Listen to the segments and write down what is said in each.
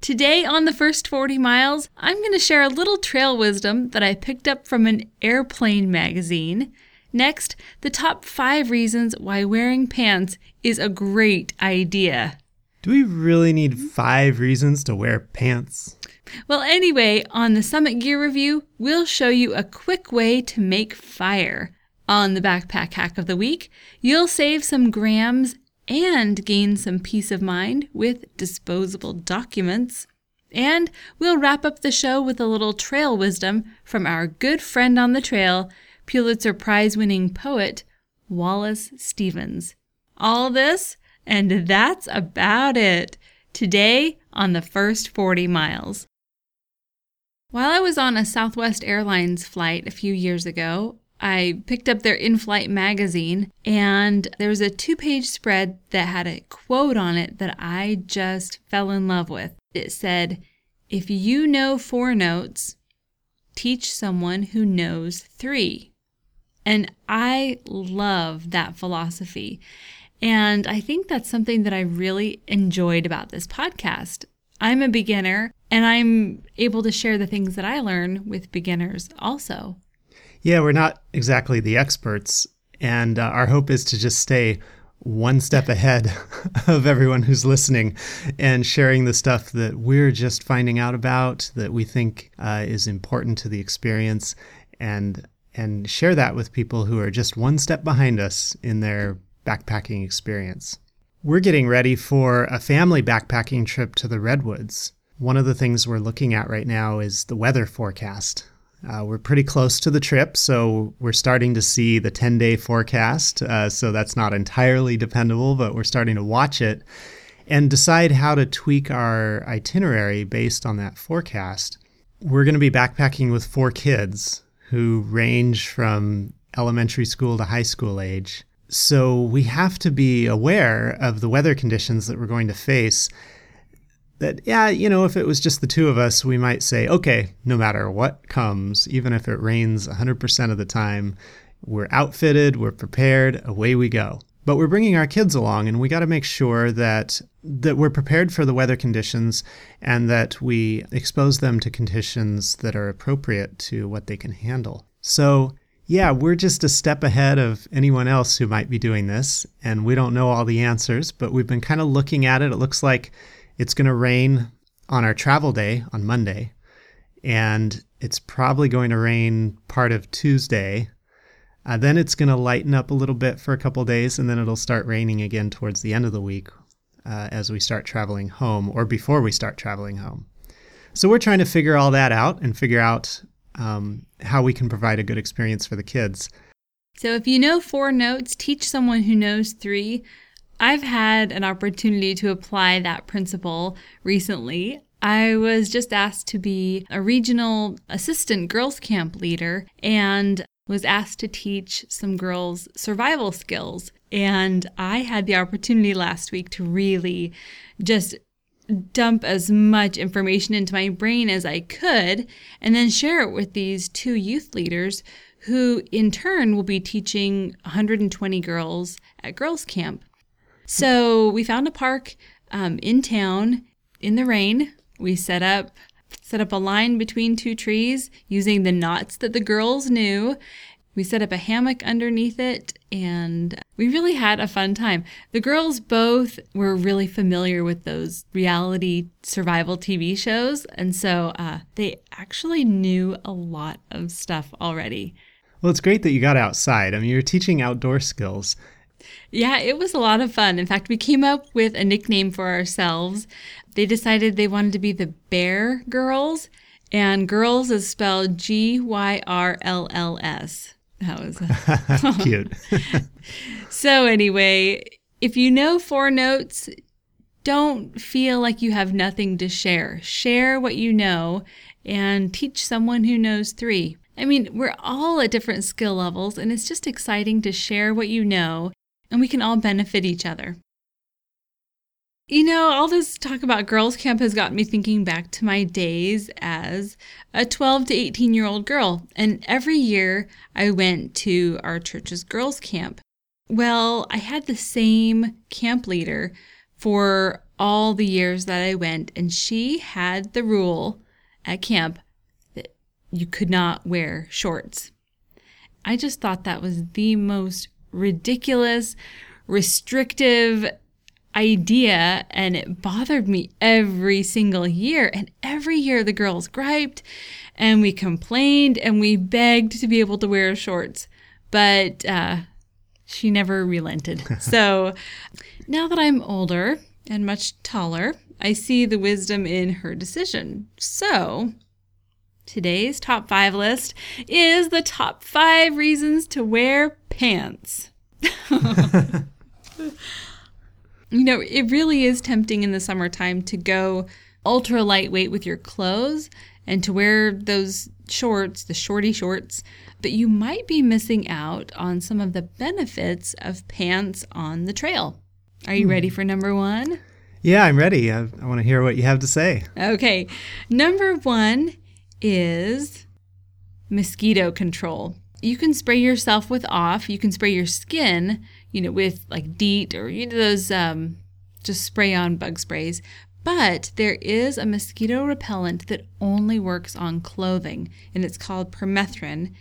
Today on the first 40 miles, I'm going to share a little trail wisdom that I picked up from an airplane magazine. Next, the top five reasons why wearing pants is a great idea. Do we really need five reasons to wear pants? Well, anyway, on the Summit Gear Review, we'll show you a quick way to make fire. On the Backpack Hack of the Week, you'll save some grams and gain some peace of mind with disposable documents. And we'll wrap up the show with a little trail wisdom from our good friend on the trail, Pulitzer Prize winning poet Wallace Stevens. All this, and that's about it. Today on the first 40 miles. While I was on a Southwest Airlines flight a few years ago, I picked up their in flight magazine, and there was a two page spread that had a quote on it that I just fell in love with. It said, If you know four notes, teach someone who knows three. And I love that philosophy. And I think that's something that I really enjoyed about this podcast. I'm a beginner and I'm able to share the things that I learn with beginners also. Yeah, we're not exactly the experts, and uh, our hope is to just stay one step ahead of everyone who's listening and sharing the stuff that we're just finding out about that we think uh, is important to the experience and and share that with people who are just one step behind us in their backpacking experience. We're getting ready for a family backpacking trip to the Redwoods. One of the things we're looking at right now is the weather forecast. Uh, we're pretty close to the trip, so we're starting to see the 10 day forecast. Uh, so that's not entirely dependable, but we're starting to watch it and decide how to tweak our itinerary based on that forecast. We're going to be backpacking with four kids who range from elementary school to high school age. So we have to be aware of the weather conditions that we're going to face that, yeah, you know, if it was just the two of us, we might say, okay, no matter what comes, even if it rains 100% of the time, we're outfitted, we're prepared, away we go. But we're bringing our kids along, and we got to make sure that that we're prepared for the weather conditions and that we expose them to conditions that are appropriate to what they can handle. So, yeah, we're just a step ahead of anyone else who might be doing this, and we don't know all the answers, but we've been kind of looking at it. It looks like it's going to rain on our travel day on Monday, and it's probably going to rain part of Tuesday. Uh, then it's going to lighten up a little bit for a couple days, and then it'll start raining again towards the end of the week uh, as we start traveling home or before we start traveling home. So we're trying to figure all that out and figure out um, how we can provide a good experience for the kids. So if you know four notes, teach someone who knows three. I've had an opportunity to apply that principle recently. I was just asked to be a regional assistant girls camp leader and was asked to teach some girls survival skills. And I had the opportunity last week to really just dump as much information into my brain as I could and then share it with these two youth leaders who in turn will be teaching 120 girls at girls camp. So we found a park um, in town in the rain. We set up set up a line between two trees using the knots that the girls knew. We set up a hammock underneath it and we really had a fun time. The girls both were really familiar with those reality survival TV shows, and so uh, they actually knew a lot of stuff already. Well, it's great that you got outside. I mean, you're teaching outdoor skills. Yeah, it was a lot of fun. In fact, we came up with a nickname for ourselves. They decided they wanted to be the Bear Girls, and girls is spelled G Y R L L S. That was a- cute. so, anyway, if you know four notes, don't feel like you have nothing to share. Share what you know and teach someone who knows three. I mean, we're all at different skill levels, and it's just exciting to share what you know, and we can all benefit each other. You know, all this talk about girls' camp has got me thinking back to my days as a 12 to 18 year old girl. And every year I went to our church's girls' camp. Well, I had the same camp leader for all the years that I went, and she had the rule at camp that you could not wear shorts. I just thought that was the most ridiculous, restrictive idea, and it bothered me every single year. And every year the girls griped and we complained and we begged to be able to wear shorts. But uh, she never relented. so now that I'm older and much taller, I see the wisdom in her decision. So today's top five list is the top five reasons to wear pants. you know, it really is tempting in the summertime to go ultra lightweight with your clothes and to wear those shorts, the shorty shorts, but you might be missing out on some of the benefits of pants on the trail. Are you hmm. ready for number one? Yeah, I'm ready. I, I want to hear what you have to say. Okay. Number one is mosquito control. You can spray yourself with off. You can spray your skin, you know, with like DEET or you know those um, just spray on bug sprays. But there is a mosquito repellent that only works on clothing, and it's called permethrin.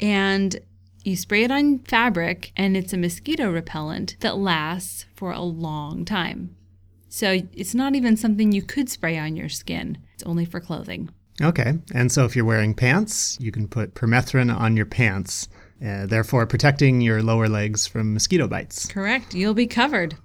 And you spray it on fabric, and it's a mosquito repellent that lasts for a long time. So it's not even something you could spray on your skin, it's only for clothing. Okay. And so if you're wearing pants, you can put permethrin on your pants, uh, therefore protecting your lower legs from mosquito bites. Correct. You'll be covered.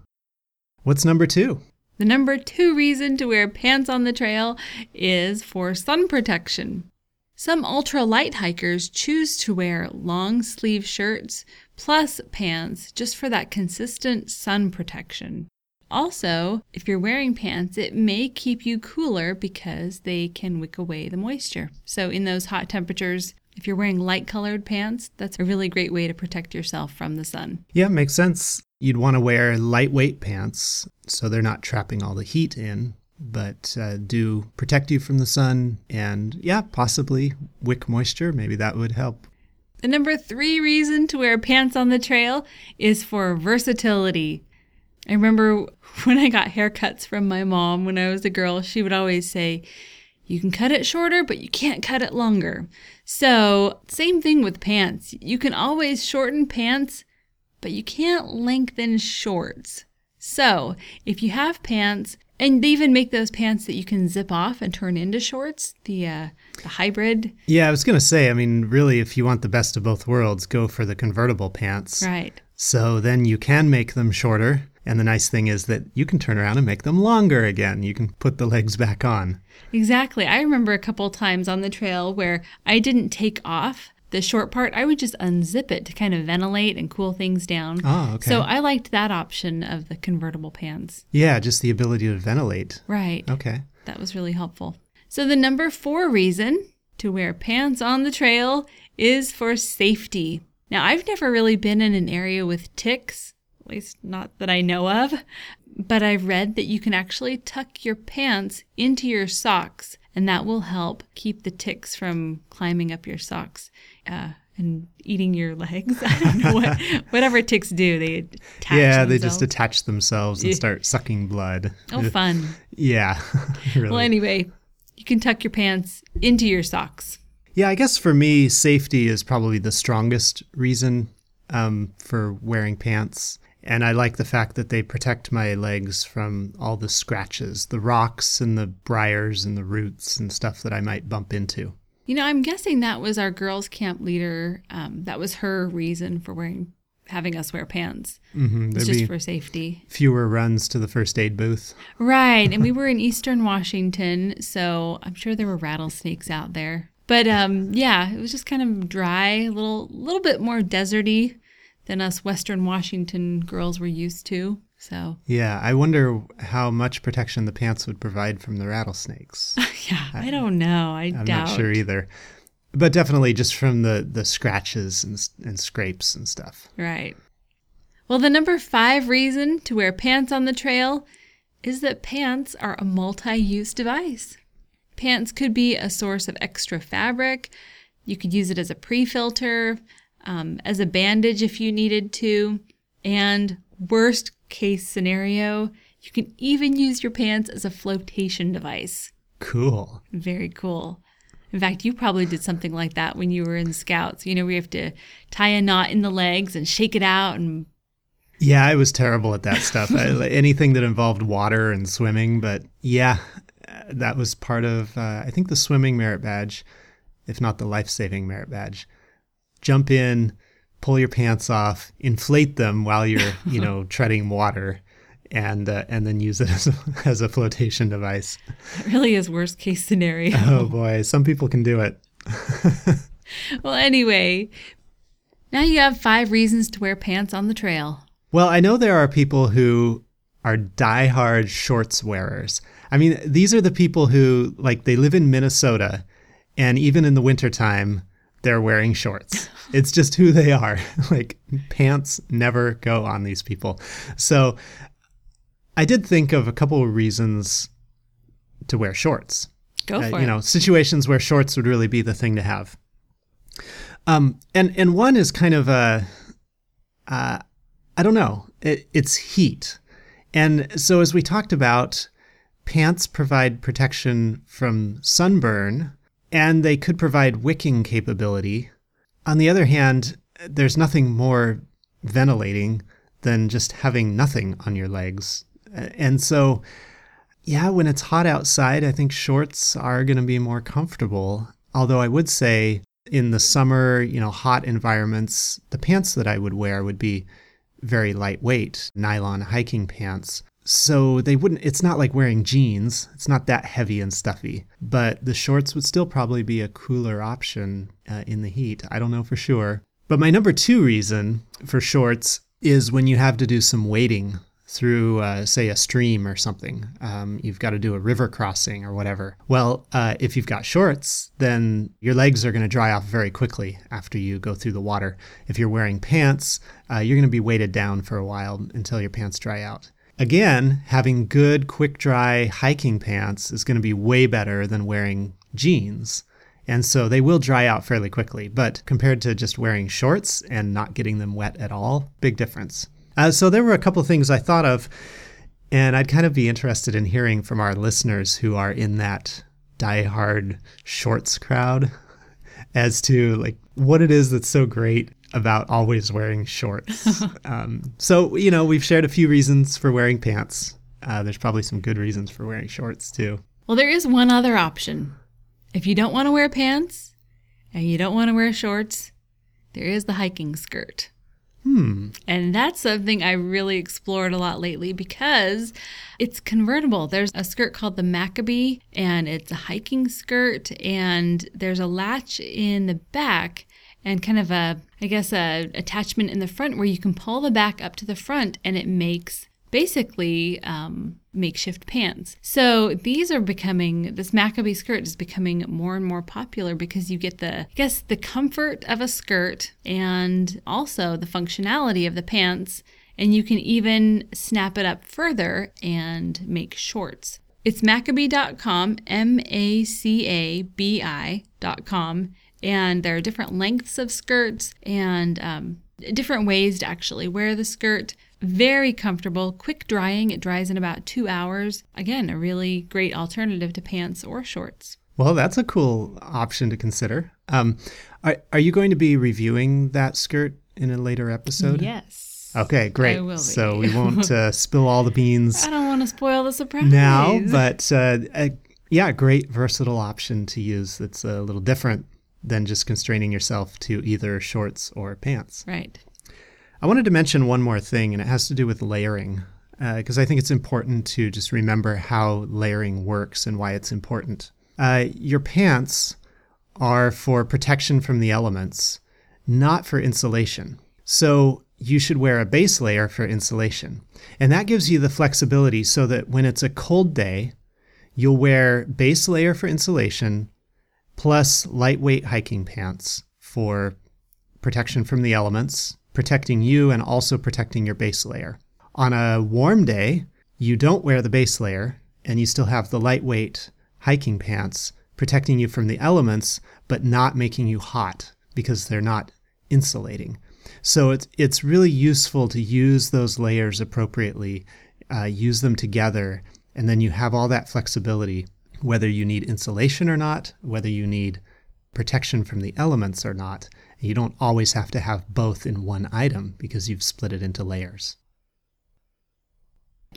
What's number two? The number two reason to wear pants on the trail is for sun protection. Some ultralight hikers choose to wear long sleeve shirts plus pants just for that consistent sun protection. Also, if you're wearing pants, it may keep you cooler because they can wick away the moisture. So, in those hot temperatures, if you're wearing light colored pants, that's a really great way to protect yourself from the sun. Yeah, makes sense. You'd want to wear lightweight pants so they're not trapping all the heat in, but uh, do protect you from the sun and, yeah, possibly wick moisture. Maybe that would help. The number three reason to wear pants on the trail is for versatility. I remember when I got haircuts from my mom when I was a girl, she would always say, You can cut it shorter, but you can't cut it longer. So, same thing with pants. You can always shorten pants, but you can't lengthen shorts. So, if you have pants, and they even make those pants that you can zip off and turn into shorts, the uh, the hybrid. Yeah, I was gonna say. I mean, really, if you want the best of both worlds, go for the convertible pants. Right. So then you can make them shorter, and the nice thing is that you can turn around and make them longer again. You can put the legs back on. Exactly. I remember a couple times on the trail where I didn't take off the short part. I would just unzip it to kind of ventilate and cool things down. Oh, okay. So I liked that option of the convertible pants. Yeah, just the ability to ventilate. Right. Okay. That was really helpful. So the number four reason to wear pants on the trail is for safety. Now, I've never really been in an area with ticks at least not that I know of. But I've read that you can actually tuck your pants into your socks, and that will help keep the ticks from climbing up your socks. Uh, and eating your legs. I don't know what whatever ticks do. They attach yeah, themselves. they just attach themselves and start sucking blood. Oh, fun! yeah. really. Well, anyway, you can tuck your pants into your socks. Yeah, I guess for me, safety is probably the strongest reason um, for wearing pants. And I like the fact that they protect my legs from all the scratches, the rocks and the briars and the roots and stuff that I might bump into. You know, I'm guessing that was our girls' camp leader. Um, that was her reason for wearing, having us wear pants. Mm-hmm. It's just for safety. Fewer runs to the first aid booth. Right, and we were in Eastern Washington, so I'm sure there were rattlesnakes out there. But um, yeah, it was just kind of dry, a little, little bit more deserty than us Western Washington girls were used to. So, Yeah, I wonder how much protection the pants would provide from the rattlesnakes. yeah, I don't know. I I'm doubt. not sure either. But definitely just from the, the scratches and, and scrapes and stuff. Right. Well, the number five reason to wear pants on the trail is that pants are a multi use device. Pants could be a source of extra fabric. You could use it as a pre filter, um, as a bandage if you needed to. And worst case scenario, you can even use your pants as a flotation device. Cool. Very cool. In fact, you probably did something like that when you were in scouts. You know, we have to tie a knot in the legs and shake it out and Yeah, I was terrible at that stuff. I, anything that involved water and swimming. But yeah, that was part of, uh, I think, the swimming merit badge, if not the life saving merit badge. Jump in, pull your pants off, inflate them while you're, you know, treading water. And, uh, and then use it as a, as a flotation device. It really is worst case scenario. Oh boy, some people can do it. well, anyway, now you have five reasons to wear pants on the trail. Well, I know there are people who are diehard shorts wearers. I mean, these are the people who, like, they live in Minnesota, and even in the wintertime, they're wearing shorts. It's just who they are. like, pants never go on these people. So, I did think of a couple of reasons to wear shorts. Go Uh, for you it. know, situations where shorts would really be the thing to have. Um, and and one is kind of a, uh, I don't know, it, it's heat, and so as we talked about, pants provide protection from sunburn, and they could provide wicking capability. On the other hand, there's nothing more ventilating than just having nothing on your legs, and so yeah, when it's hot outside, I think shorts are going to be more comfortable. Although I would say in the summer, you know, hot environments, the pants that I would wear would be very lightweight, nylon hiking pants. So they wouldn't, it's not like wearing jeans. It's not that heavy and stuffy. But the shorts would still probably be a cooler option uh, in the heat. I don't know for sure. But my number two reason for shorts is when you have to do some wading through, uh, say, a stream or something. Um, you've got to do a river crossing or whatever. Well, uh, if you've got shorts, then your legs are going to dry off very quickly after you go through the water. If you're wearing pants, uh, you're going to be weighted down for a while until your pants dry out. Again, having good, quick dry hiking pants is going to be way better than wearing jeans. And so they will dry out fairly quickly. But compared to just wearing shorts and not getting them wet at all, big difference. Uh, so there were a couple things I thought of, and I'd kind of be interested in hearing from our listeners who are in that diehard shorts crowd as to like what it is that's so great about always wearing shorts. um, so you know, we've shared a few reasons for wearing pants. Uh, there's probably some good reasons for wearing shorts too. Well, there is one other option. If you don't want to wear pants and you don't want to wear shorts, there is the hiking skirt. Hmm. And that's something I really explored a lot lately because it's convertible. There's a skirt called the Macabi, and it's a hiking skirt, and there's a latch in the back and kind of a, I guess, a attachment in the front where you can pull the back up to the front, and it makes basically um, makeshift pants. So these are becoming, this Macabi skirt is becoming more and more popular because you get the, I guess, the comfort of a skirt and also the functionality of the pants. And you can even snap it up further and make shorts. It's Macabi.com, M A C A B I.com. And there are different lengths of skirts and um, different ways to actually wear the skirt. Very comfortable, quick drying. It dries in about two hours. Again, a really great alternative to pants or shorts. Well, that's a cool option to consider. Um, are, are you going to be reviewing that skirt in a later episode? Yes. Okay, great. I will So we won't uh, spill all the beans I don't want to spoil the surprise. now, but uh, uh, yeah, great versatile option to use that's a little different than just constraining yourself to either shorts or pants. Right. I wanted to mention one more thing, and it has to do with layering, because I think it's important to just remember how layering works and why it's important. Uh, your pants are for protection from the elements, not for insulation. So you should wear a base layer for insulation. And that gives you the flexibility so that when it's a cold day, you'll wear base layer for insulation plus lightweight hiking pants for protection from the elements, protecting you and also protecting your base layer. On a warm day, you don't wear the base layer and you still have the lightweight hiking pants protecting you from the elements, but not making you hot because they're not insulating. So it's it's really useful to use those layers appropriately, uh, use them together, and then you have all that flexibility, whether you need insulation or not, whether you need protection from the elements or not. You don't always have to have both in one item because you've split it into layers.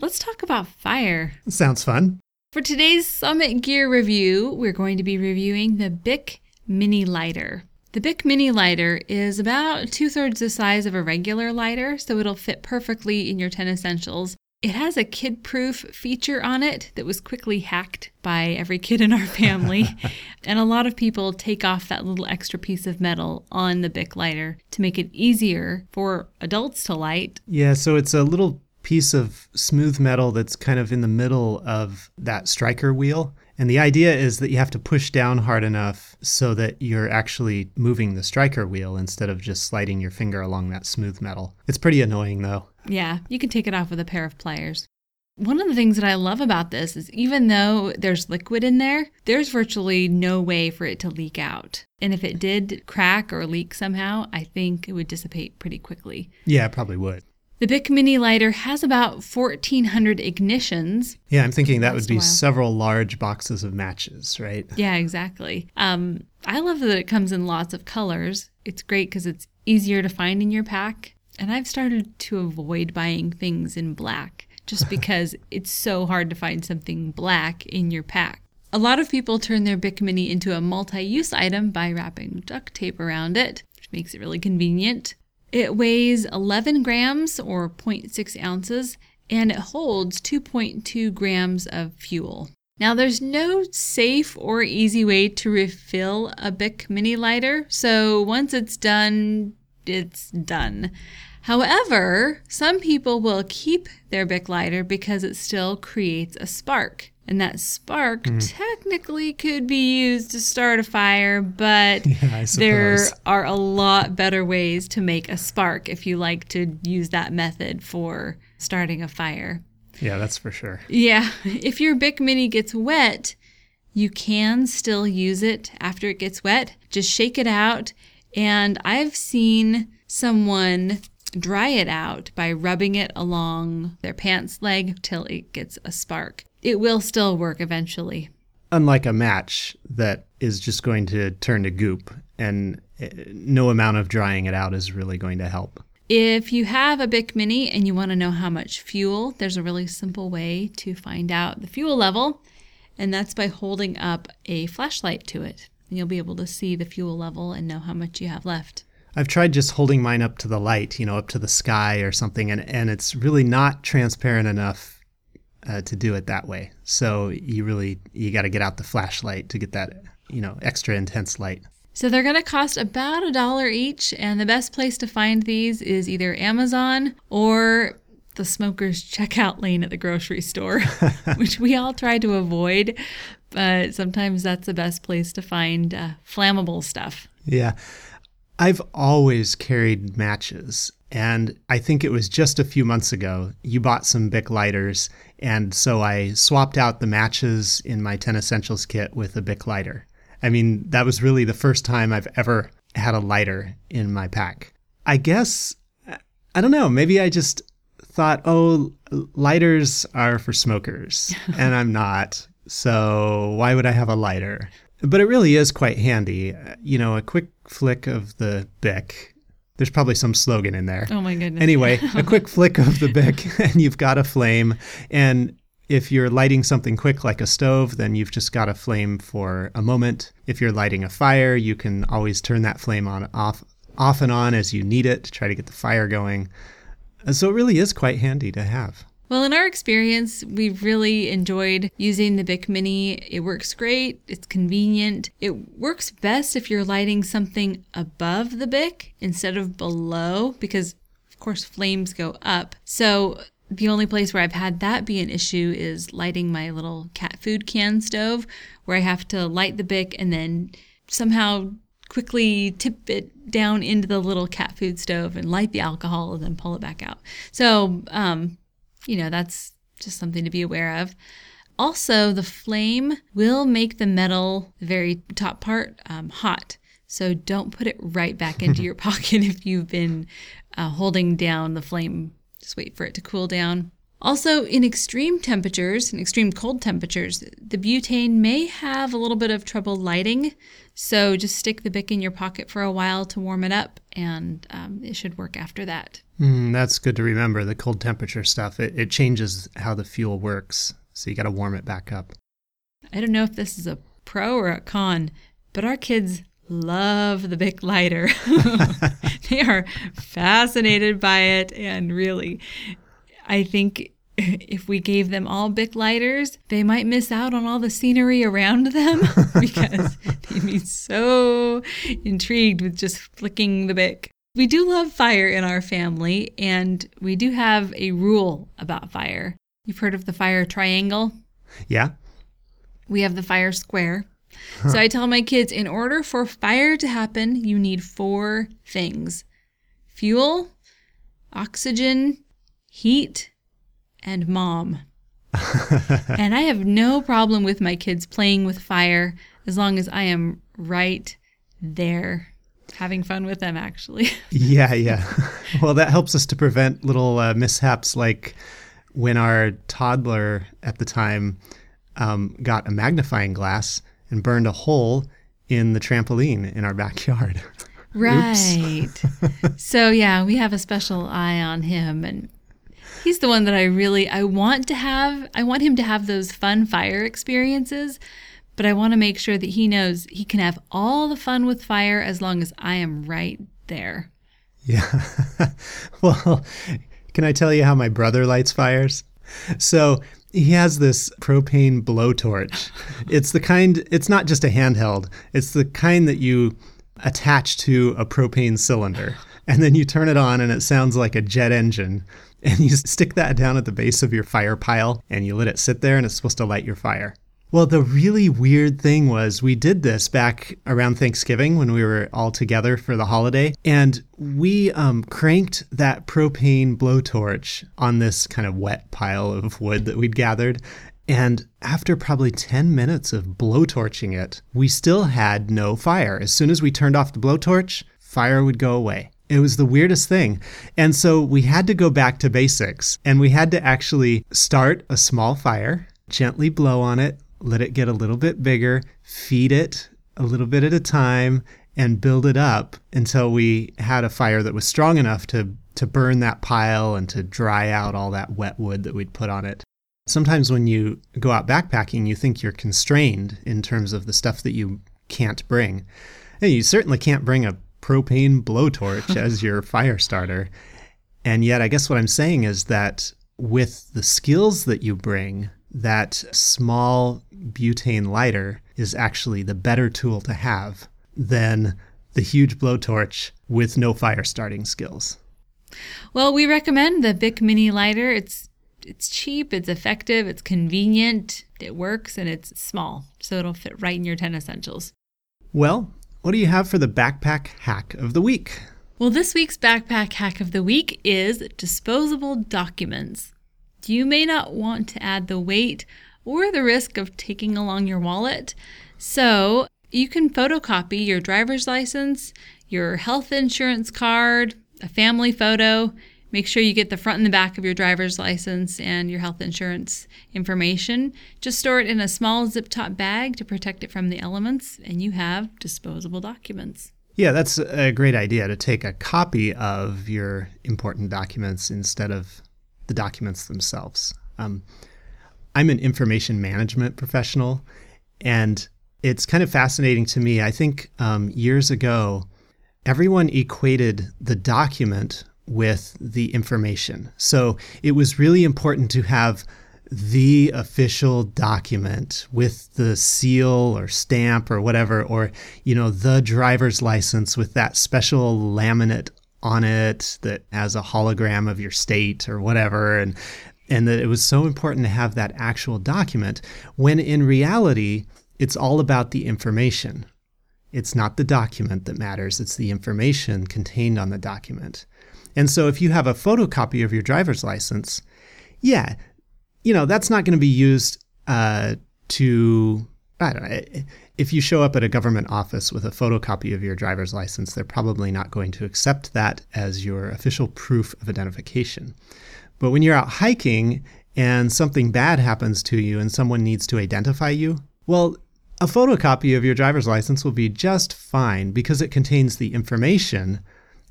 Let's talk about fire. Sounds fun. For today's Summit Gear review, we're going to be reviewing the Bic Mini Lighter. The Bic Mini Lighter is about two thirds the size of a regular lighter, so it'll fit perfectly in your 10 essentials. It has a kid proof feature on it that was quickly hacked by every kid in our family. and a lot of people take off that little extra piece of metal on the Bic lighter to make it easier for adults to light. Yeah, so it's a little piece of smooth metal that's kind of in the middle of that striker wheel. And the idea is that you have to push down hard enough so that you're actually moving the striker wheel instead of just sliding your finger along that smooth metal. It's pretty annoying though. Yeah, you can take it off with a pair of pliers. One of the things that I love about this is even though there's liquid in there, there's virtually no way for it to leak out. And if it did crack or leak somehow, I think it would dissipate pretty quickly. Yeah, it probably would. The Bic Mini lighter has about 1,400 ignitions. Yeah, I'm thinking that would be several large boxes of matches, right? Yeah, exactly. Um, I love that it comes in lots of colors. It's great because it's easier to find in your pack. And I've started to avoid buying things in black just because it's so hard to find something black in your pack. A lot of people turn their Bic Mini into a multi use item by wrapping duct tape around it, which makes it really convenient. It weighs 11 grams or 0.6 ounces and it holds 2.2 grams of fuel. Now, there's no safe or easy way to refill a Bic mini lighter, so once it's done, it's done. However, some people will keep their Bic lighter because it still creates a spark. And that spark mm. technically could be used to start a fire, but yeah, there are a lot better ways to make a spark if you like to use that method for starting a fire. Yeah, that's for sure. Yeah. If your Bic Mini gets wet, you can still use it after it gets wet. Just shake it out. And I've seen someone dry it out by rubbing it along their pants leg till it gets a spark it will still work eventually. Unlike a match that is just going to turn to goop, and eh, no amount of drying it out is really going to help. If you have a Bic Mini and you want to know how much fuel, there's a really simple way to find out the fuel level, and that's by holding up a flashlight to it. And you'll be able to see the fuel level and know how much you have left. I've tried just holding mine up to the light, you know, up to the sky or something, and, and it's really not transparent enough uh, to do it that way. So you really you got to get out the flashlight to get that you know extra intense light. So they're going to cost about a dollar each, and the best place to find these is either Amazon or the smoker's checkout lane at the grocery store, which we all try to avoid, but sometimes that's the best place to find uh, flammable stuff. Yeah. I've always carried matches, and I think it was just a few months ago you bought some Bic lighters and so I swapped out the matches in my 10 Essentials kit with a Bic lighter. I mean, that was really the first time I've ever had a lighter in my pack. I guess, I don't know, maybe I just thought, oh, lighters are for smokers, and I'm not. So why would I have a lighter? But it really is quite handy. You know, a quick flick of the Bic there's probably some slogan in there. Oh my goodness. Anyway, a quick flick of the Bic and you've got a flame. And if you're lighting something quick like a stove, then you've just got a flame for a moment. If you're lighting a fire, you can always turn that flame on off off and on as you need it to try to get the fire going. So it really is quite handy to have. Well, in our experience, we've really enjoyed using the Bic Mini. It works great, it's convenient. It works best if you're lighting something above the Bic instead of below, because of course, flames go up. So the only place where I've had that be an issue is lighting my little cat food can stove, where I have to light the Bic and then somehow quickly tip it down into the little cat food stove and light the alcohol and then pull it back out. So, um, you know, that's just something to be aware of. Also, the flame will make the metal, very top part, um, hot. So don't put it right back into your pocket if you've been uh, holding down the flame. Just wait for it to cool down. Also, in extreme temperatures, in extreme cold temperatures, the butane may have a little bit of trouble lighting. So just stick the Bic in your pocket for a while to warm it up, and um, it should work after that. Mm, that's good to remember. The cold temperature stuff, it, it changes how the fuel works. So you got to warm it back up. I don't know if this is a pro or a con, but our kids love the Bic lighter. they are fascinated by it, and really, I think if we gave them all Bic lighters, they might miss out on all the scenery around them because they'd be so intrigued with just flicking the Bic. We do love fire in our family, and we do have a rule about fire. You've heard of the fire triangle? Yeah. We have the fire square. Huh. So I tell my kids in order for fire to happen, you need four things fuel, oxygen, heat, and mom. and I have no problem with my kids playing with fire as long as I am right there having fun with them actually. yeah, yeah. Well, that helps us to prevent little uh, mishaps like when our toddler at the time um, got a magnifying glass and burned a hole in the trampoline in our backyard. Right. so yeah, we have a special eye on him and he's the one that I really I want to have I want him to have those fun fire experiences, but I want to make sure that he knows he can have all the fun with fire as long as I am right there. Yeah. well, can I tell you how my brother lights fires? So, he has this propane blowtorch. it's the kind it's not just a handheld. It's the kind that you attach to a propane cylinder and then you turn it on and it sounds like a jet engine and you stick that down at the base of your fire pile and you let it sit there and it's supposed to light your fire. Well, the really weird thing was we did this back around Thanksgiving when we were all together for the holiday, and we um, cranked that propane blowtorch on this kind of wet pile of wood that we'd gathered. And after probably 10 minutes of blowtorching it, we still had no fire. As soon as we turned off the blowtorch, fire would go away. It was the weirdest thing. And so we had to go back to basics and we had to actually start a small fire, gently blow on it, let it get a little bit bigger, feed it a little bit at a time, and build it up until we had a fire that was strong enough to, to burn that pile and to dry out all that wet wood that we'd put on it. Sometimes when you go out backpacking, you think you're constrained in terms of the stuff that you can't bring. And you certainly can't bring a propane blowtorch as your fire starter. And yet, I guess what I'm saying is that with the skills that you bring, that small butane lighter is actually the better tool to have than the huge blowtorch with no fire starting skills. Well, we recommend the Bic Mini lighter. It's it's cheap, it's effective, it's convenient, it works, and it's small, so it'll fit right in your 10 essentials. Well, what do you have for the backpack hack of the week? Well, this week's backpack hack of the week is disposable documents. You may not want to add the weight or the risk of taking along your wallet, so you can photocopy your driver's license, your health insurance card, a family photo, Make sure you get the front and the back of your driver's license and your health insurance information. Just store it in a small zip top bag to protect it from the elements, and you have disposable documents. Yeah, that's a great idea to take a copy of your important documents instead of the documents themselves. Um, I'm an information management professional, and it's kind of fascinating to me. I think um, years ago, everyone equated the document with the information. So it was really important to have the official document with the seal or stamp or whatever, or, you know, the driver's license with that special laminate on it that has a hologram of your state or whatever and and that it was so important to have that actual document when in reality it's all about the information. It's not the document that matters, it's the information contained on the document. And so if you have a photocopy of your driver's license, yeah, you know, that's not going to be used uh, to, I don't know, if you show up at a government office with a photocopy of your driver's license, they're probably not going to accept that as your official proof of identification. But when you're out hiking and something bad happens to you and someone needs to identify you, well, a photocopy of your driver's license will be just fine because it contains the information.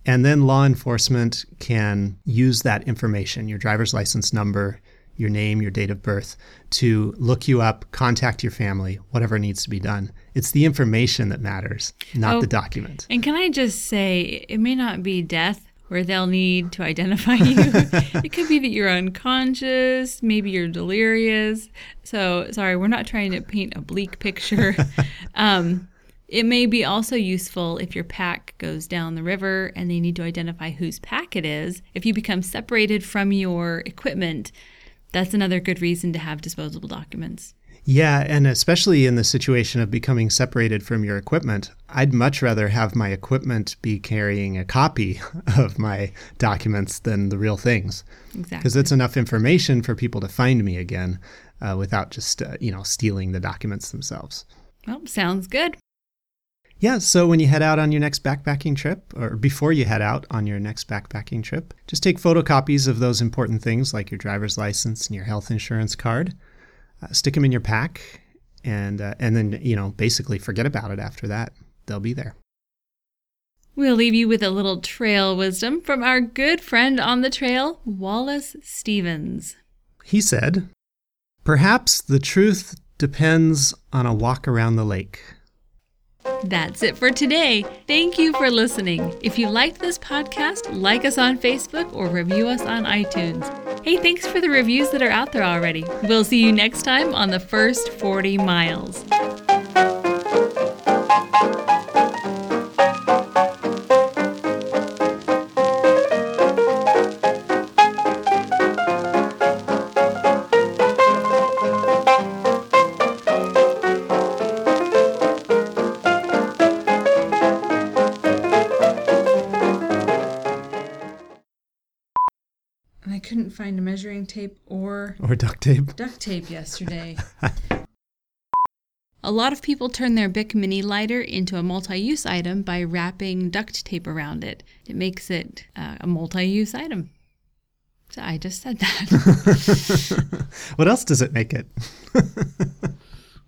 And then law enforcement can use that information, your driver's license number, your name, your date of birth, to look you up, contact your family, whatever needs to be done. It's the information that matters, not oh, the document. And can I just say, it may not be death where they'll need to identify you. it could be that you're unconscious, maybe you're delirious. So, sorry, we're not trying to paint a bleak picture. um, it may be also useful if your pack goes down the river and they need to identify whose pack it is. If you become separated from your equipment, that's another good reason to have disposable documents. Yeah, and especially in the situation of becoming separated from your equipment, I'd much rather have my equipment be carrying a copy of my documents than the real things. Exactly. Because it's enough information for people to find me again uh, without just, uh, you know, stealing the documents themselves. Well, sounds good. Yeah, so when you head out on your next backpacking trip, or before you head out on your next backpacking trip, just take photocopies of those important things like your driver's license and your health insurance card. Uh, stick them in your pack, and uh, and then you know basically forget about it after that. They'll be there. We'll leave you with a little trail wisdom from our good friend on the trail, Wallace Stevens. He said, "Perhaps the truth depends on a walk around the lake." That's it for today. Thank you for listening. If you liked this podcast, like us on Facebook or review us on iTunes. Hey, thanks for the reviews that are out there already. We'll see you next time on the first 40 miles. Measuring tape or or duct tape. Duct tape yesterday. a lot of people turn their Bic mini lighter into a multi-use item by wrapping duct tape around it. It makes it uh, a multi-use item. So I just said that. what else does it make it?